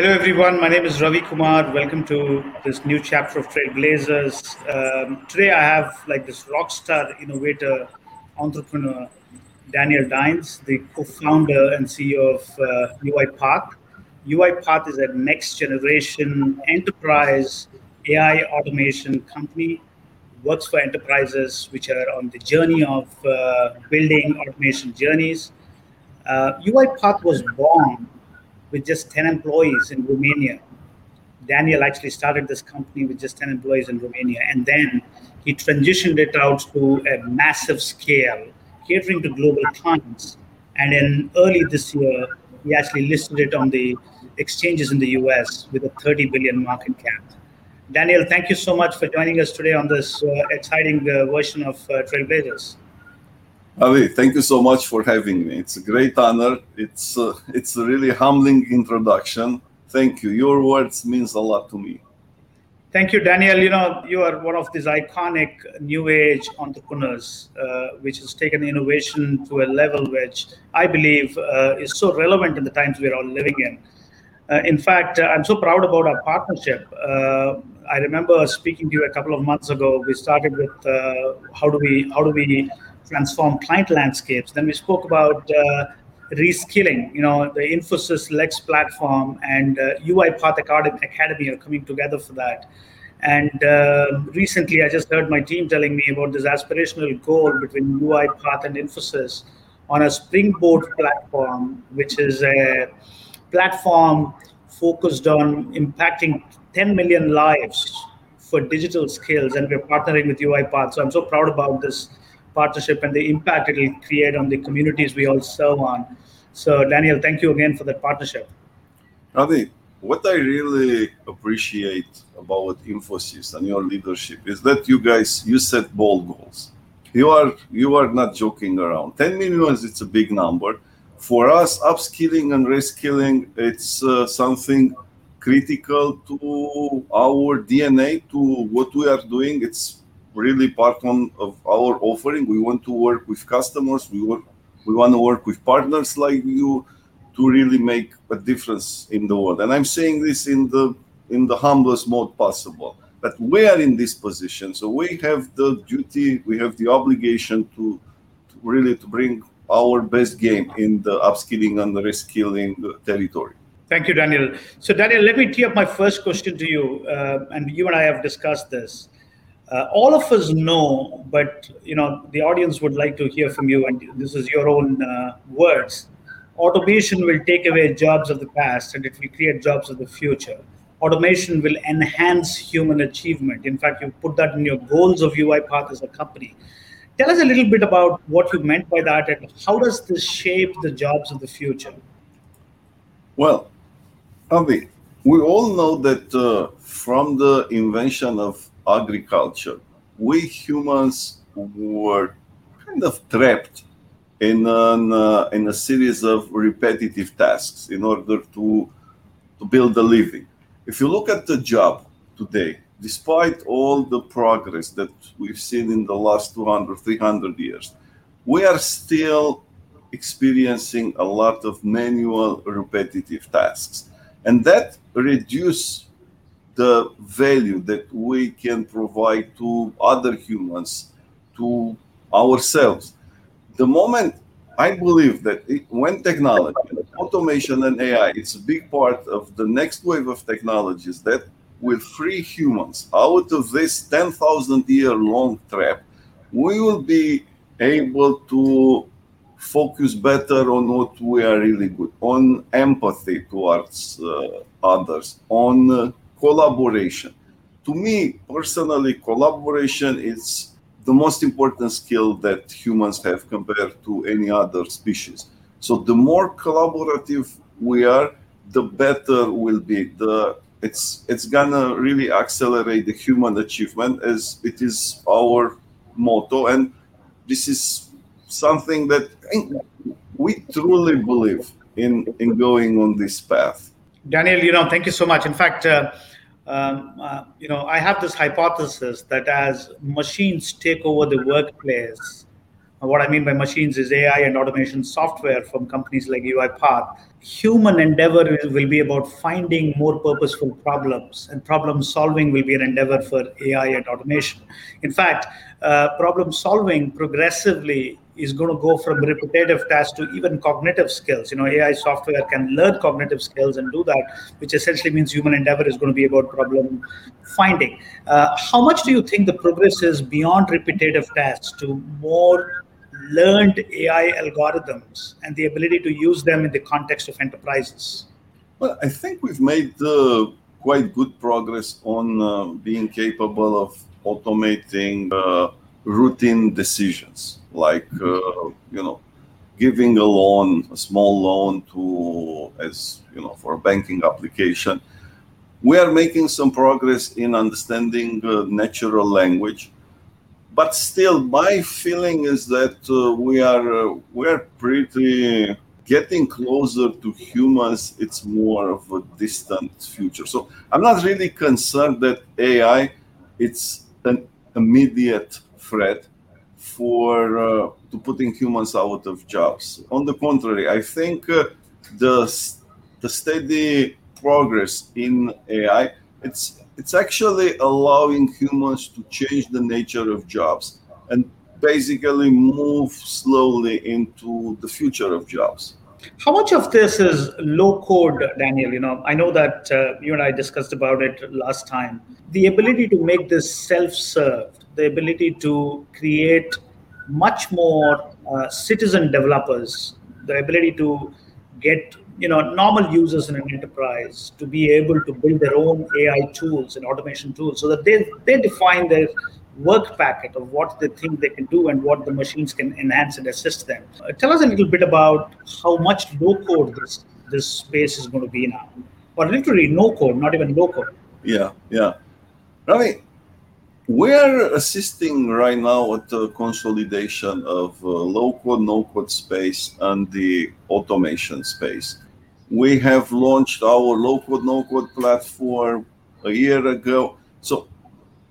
Hello, everyone. My name is Ravi Kumar. Welcome to this new chapter of Trailblazers. Um, today, I have like this rock star innovator, entrepreneur, Daniel Dines, the co-founder and CEO of uh, UiPath. UiPath is a next generation enterprise AI automation company. Works for enterprises which are on the journey of uh, building automation journeys. Uh, UiPath was born with just 10 employees in Romania. Daniel actually started this company with just 10 employees in Romania, and then he transitioned it out to a massive scale, catering to global clients. And in early this year, he actually listed it on the exchanges in the US with a 30 billion market cap. Daniel, thank you so much for joining us today on this uh, exciting uh, version of uh, Trailblazers. Ravi, thank you so much for having me. It's a great honor. It's uh, it's a really humbling introduction. Thank you. Your words means a lot to me. Thank you, Daniel. You know, you are one of these iconic new age entrepreneurs, uh, which has taken innovation to a level which I believe uh, is so relevant in the times we're all living in. Uh, in fact, uh, I'm so proud about our partnership. I remember speaking to you a couple of months ago. We started with how do we how do we transform client landscapes. Then we spoke about uh, reskilling. You know, the Infosys Lex platform and uh, UiPath Academy are coming together for that. And uh, recently, I just heard my team telling me about this aspirational goal between UiPath and Infosys on a Springboard platform, which is a platform focused on impacting 10 million lives for digital skills. And we're partnering with UiPath. So I'm so proud about this partnership and the impact it will create on the communities we all serve on. So, Daniel, thank you again for that partnership. Ravi, what I really appreciate about Infosys and your leadership is that you guys you set bold goals. You are you are not joking around. 10 million it's a big number. For us, upskilling and reskilling, it's uh, something critical to our DNA, to what we are doing. It's really part one of our offering. We want to work with customers. We work, we want to work with partners like you to really make a difference in the world. And I'm saying this in the in the humblest mode possible. But we are in this position, so we have the duty, we have the obligation to, to really to bring our best game in the upskilling and the reskilling territory. Thank you, Daniel. So, Daniel, let me tee up my first question to you, uh, and you and I have discussed this uh, all of us know, but you know the audience would like to hear from you, and this is your own uh, words. Automation will take away jobs of the past, and it will create jobs of the future. Automation will enhance human achievement. In fact, you put that in your goals of UiPath as a company. Tell us a little bit about what you meant by that, and how does this shape the jobs of the future? Well, Ravi, we all know that uh, from the invention of agriculture, we humans were kind of trapped in an, uh, in a series of repetitive tasks in order to to build a living. If you look at the job today, despite all the progress that we've seen in the last 200, 300 years, we are still experiencing a lot of manual repetitive tasks. And that reduce the value that we can provide to other humans, to ourselves. The moment I believe that it, when technology, automation, and AI, it's a big part of the next wave of technologies that will free humans out of this 10,000 year long trap, we will be able to focus better on what we are really good on empathy towards uh, others on uh, collaboration. To me personally, collaboration is the most important skill that humans have compared to any other species. So the more collaborative we are, the better will be. The it's it's gonna really accelerate the human achievement as it is our motto, and this is something that we truly believe in in going on this path. Daniel, you know, thank you so much. In fact. Uh, um, uh, you know, I have this hypothesis that as machines take over the workplace, what I mean by machines is AI and automation software from companies like UiPath. Human endeavor will be about finding more purposeful problems, and problem solving will be an endeavor for AI and automation. In fact, uh, problem solving progressively is going to go from repetitive tasks to even cognitive skills. You know, AI software can learn cognitive skills and do that, which essentially means human endeavor is going to be about problem finding. Uh, how much do you think the progress is beyond repetitive tasks to more learned AI algorithms and the ability to use them in the context of enterprises? Well, I think we've made uh, quite good progress on uh, being capable of automating uh, routine decisions, like uh, you know, giving a loan, a small loan to, as you know, for a banking application. We are making some progress in understanding uh, natural language but still, my feeling is that uh, we are uh, we are pretty getting closer to humans. It's more of a distant future. So I'm not really concerned that AI it's an immediate threat for uh, to putting humans out of jobs. On the contrary, I think uh, the the steady progress in AI it's it's actually allowing humans to change the nature of jobs and basically move slowly into the future of jobs. How much of this is low code, Daniel? You know, I know that uh, you and I discussed about it last time. The ability to make this self-served, the ability to create much more uh, citizen developers, the ability to get you know normal users in an enterprise to be able to build their own AI tools and automation tools so that they they define their work packet of what they think they can do and what the machines can enhance and assist them. Uh, tell us a little bit about how much low code this this space is going to be now, or literally no code, not even low code. Yeah, yeah. Ravi, we're assisting right now at the consolidation of uh, low code, no code space and the automation space. We have launched our low code, no code platform a year ago. So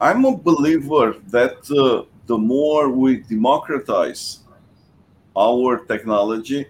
I'm a believer that uh, the more we democratize our technology,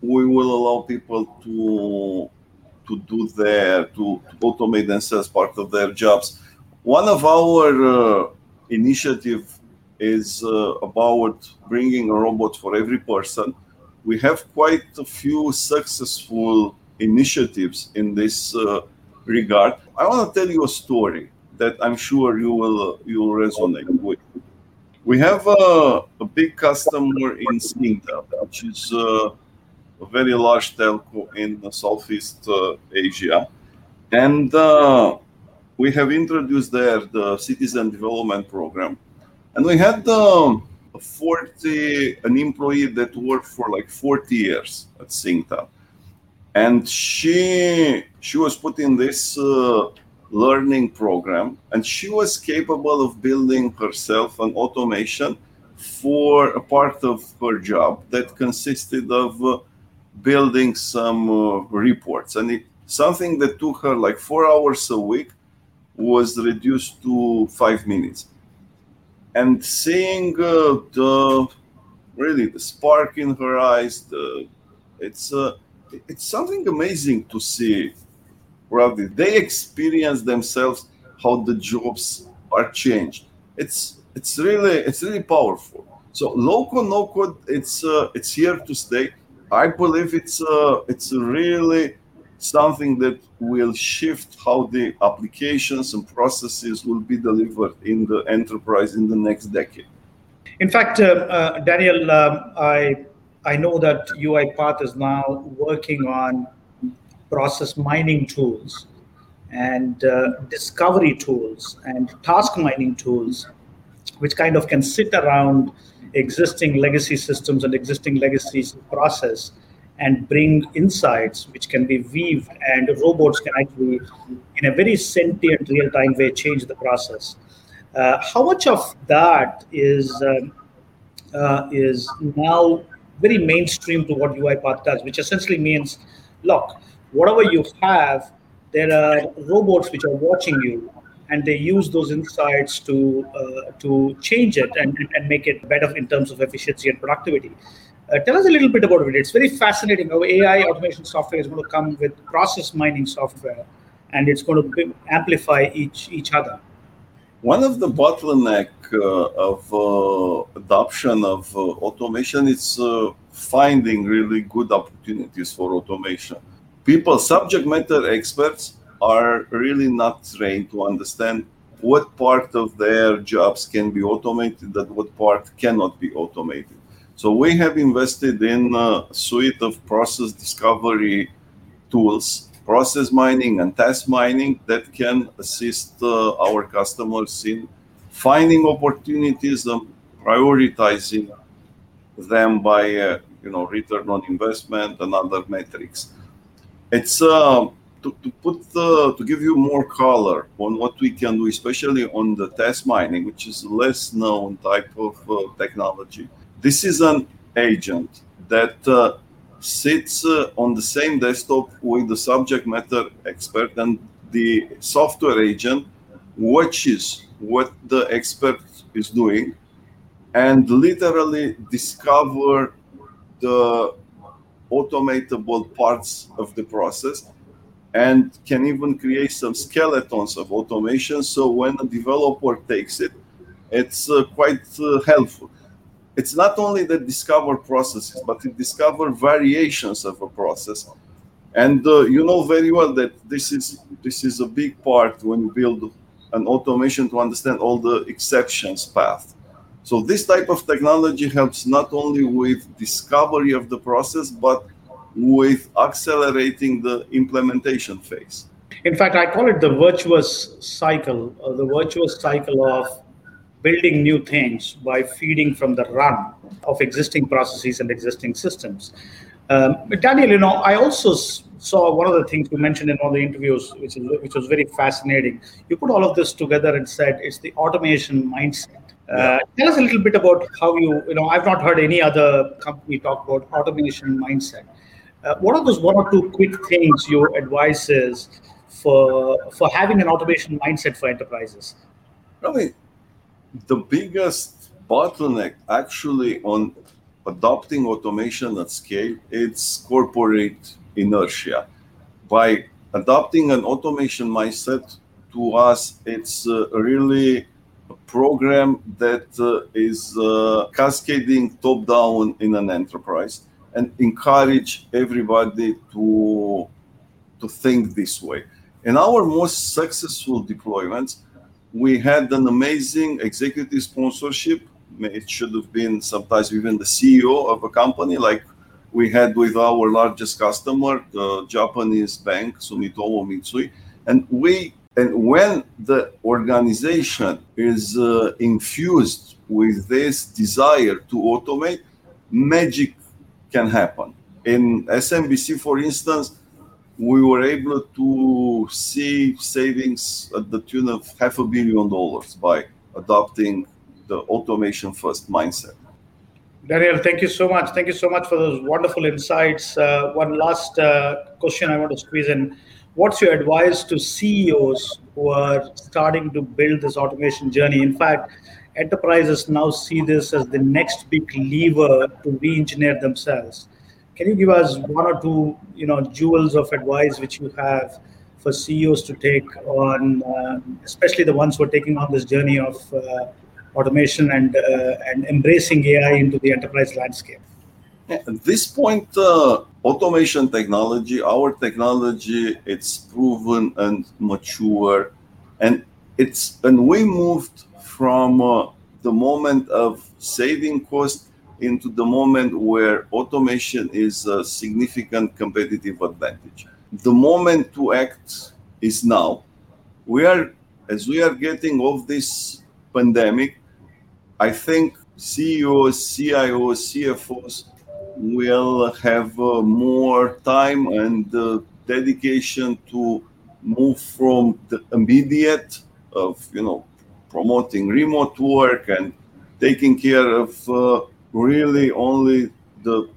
we will allow people to to do their to, to automate themselves part of their jobs. One of our uh, initiative is uh, about bringing a robot for every person we have quite a few successful initiatives in this uh, regard. I want to tell you a story that I'm sure you will you will resonate with. We have a, a big customer in Singtel, which is uh, a very large telco in Southeast uh, Asia, and uh, we have introduced there the citizen development program, and we had. Um, 40 an employee that worked for like 40 years at Singtel. And she she was put in this uh, learning program and she was capable of building herself an automation for a part of her job that consisted of uh, building some uh, reports. And it, something that took her like four hours a week was reduced to five minutes and seeing uh, the really the spark in her eyes the it's uh, it's something amazing to see Ravi. they experience themselves how the jobs are changed. It's it's really it's really powerful. So low code no code it's uh, it's here to stay. I believe it's uh, it's really something that will shift how the applications and processes will be delivered in the enterprise in the next decade. In fact, uh, uh, Daniel, um, I I know that UiPath is now working on process mining tools and uh, discovery tools and task mining tools, which kind of can sit around existing legacy systems and existing legacy process and bring insights which can be weaved and robots can actually in a very sentient real-time way change the process uh, how much of that is um, uh, is now very mainstream to what UiPath does, which essentially means, look, whatever you have, there are robots which are watching you, and they use those insights to uh, to change it and, and make it better in terms of efficiency and productivity. Uh, tell us a little bit about it. It's very fascinating how AI automation software is going to come with process mining software, and it's going to amplify each each other. One of the bottleneck uh, of uh, adoption of uh, automation is uh, finding really good opportunities for automation. People, subject matter experts, are really not trained to understand what part of their jobs can be automated and what part cannot be automated. So we have invested in a suite of process discovery tools, process mining and task mining that can assist uh, our customers in finding opportunities and prioritizing them by uh, you know return on investment and other metrics. It's uh, to, to put the, to give you more color on what we can do, especially on the task mining, which is a less known type of uh, technology. This is an agent that uh, sits uh, on the same desktop with the subject matter expert, and the software agent watches what the expert is doing and literally discover the automatable parts of the process and can even create some skeletons of automation. So when a developer takes it, it's uh, quite uh, helpful. It's not only the discover processes, but it discover variations of a process. And uh, you know very well that this is this is a big part when you build an automation to understand all the exceptions path. So this type of technology helps not only with discovery of the process, but with accelerating the implementation phase. In fact, I call it the virtuous cycle, or the virtuous cycle of building new things by feeding from the run of existing processes and existing systems. Um, Daniel, you know, I also saw one of the things you mentioned in one of the interviews, which is which was very fascinating. You put all of this together and said it's the automation mindset. Uh, tell us a little bit about how you, you know, I've not heard any other company talk about automation mindset. Uh, what are those one or two quick things your advice is for for having an automation mindset for enterprises? Really, the biggest bottleneck actually on adopting automation at scale it's corporate inertia. By adopting an automation mindset, to us, it's uh, really a program that uh, is uh, cascading top down in an enterprise and encourage everybody to to think this way. In our most successful deployments, we had an amazing executive sponsorship. It should have been sometimes even the CEO of a company, like we had with our largest customer, the Japanese bank Sumitomo Mitsui, and we and when the organization is uh, infused with this desire to automate, magic can happen. In SMBC, for instance, we were able to see savings at the tune of half a billion dollars by adopting the automation first mindset. Daniel, thank you so much. Thank you so much for those wonderful insights. Uh, one last uh, question I want to squeeze in. What's your advice to CEOs who are starting to build this automation journey? In fact, enterprises now see this as the next big lever to re-engineer themselves. Can you give us one or two, you know, jewels of advice which you have for CEOs to take on, uh, especially the ones who are taking on this journey of uh, automation and uh, and embracing AI into the enterprise landscape? At this point, uh, automation technology, our technology, it's proven and mature, and it's and we moved from uh, the moment of saving cost into the moment where automation is a significant competitive advantage. The moment to act is now. We are, as we are getting off this pandemic, I think CEOs, CIOs, CFOs will have uh, more time and uh, dedication to move from the immediate of you know promoting remote work and taking care of uh, really only the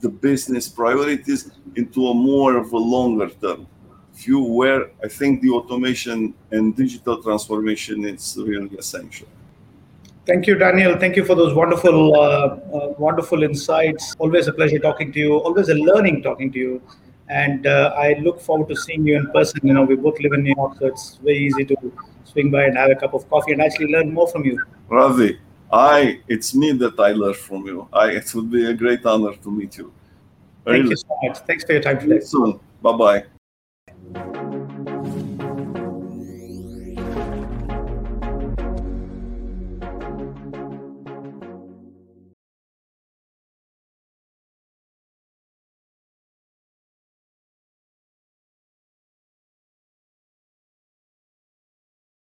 the business priorities into a more of a longer term view where I think the automation and digital transformation is really essential. Thank you, Daniel. Thank you for those wonderful, uh, uh, wonderful insights. Always a pleasure talking to you. Always a learning talking to you. And uh, I look forward to seeing you in person. You know, we both live in New York, so it's very easy to swing by and have a cup of coffee and actually learn more from you. Ravi, I it's me that I learn from you. I it would be a great honor to meet you. Thank you so much. Thanks for your time today. Soon. Bye bye.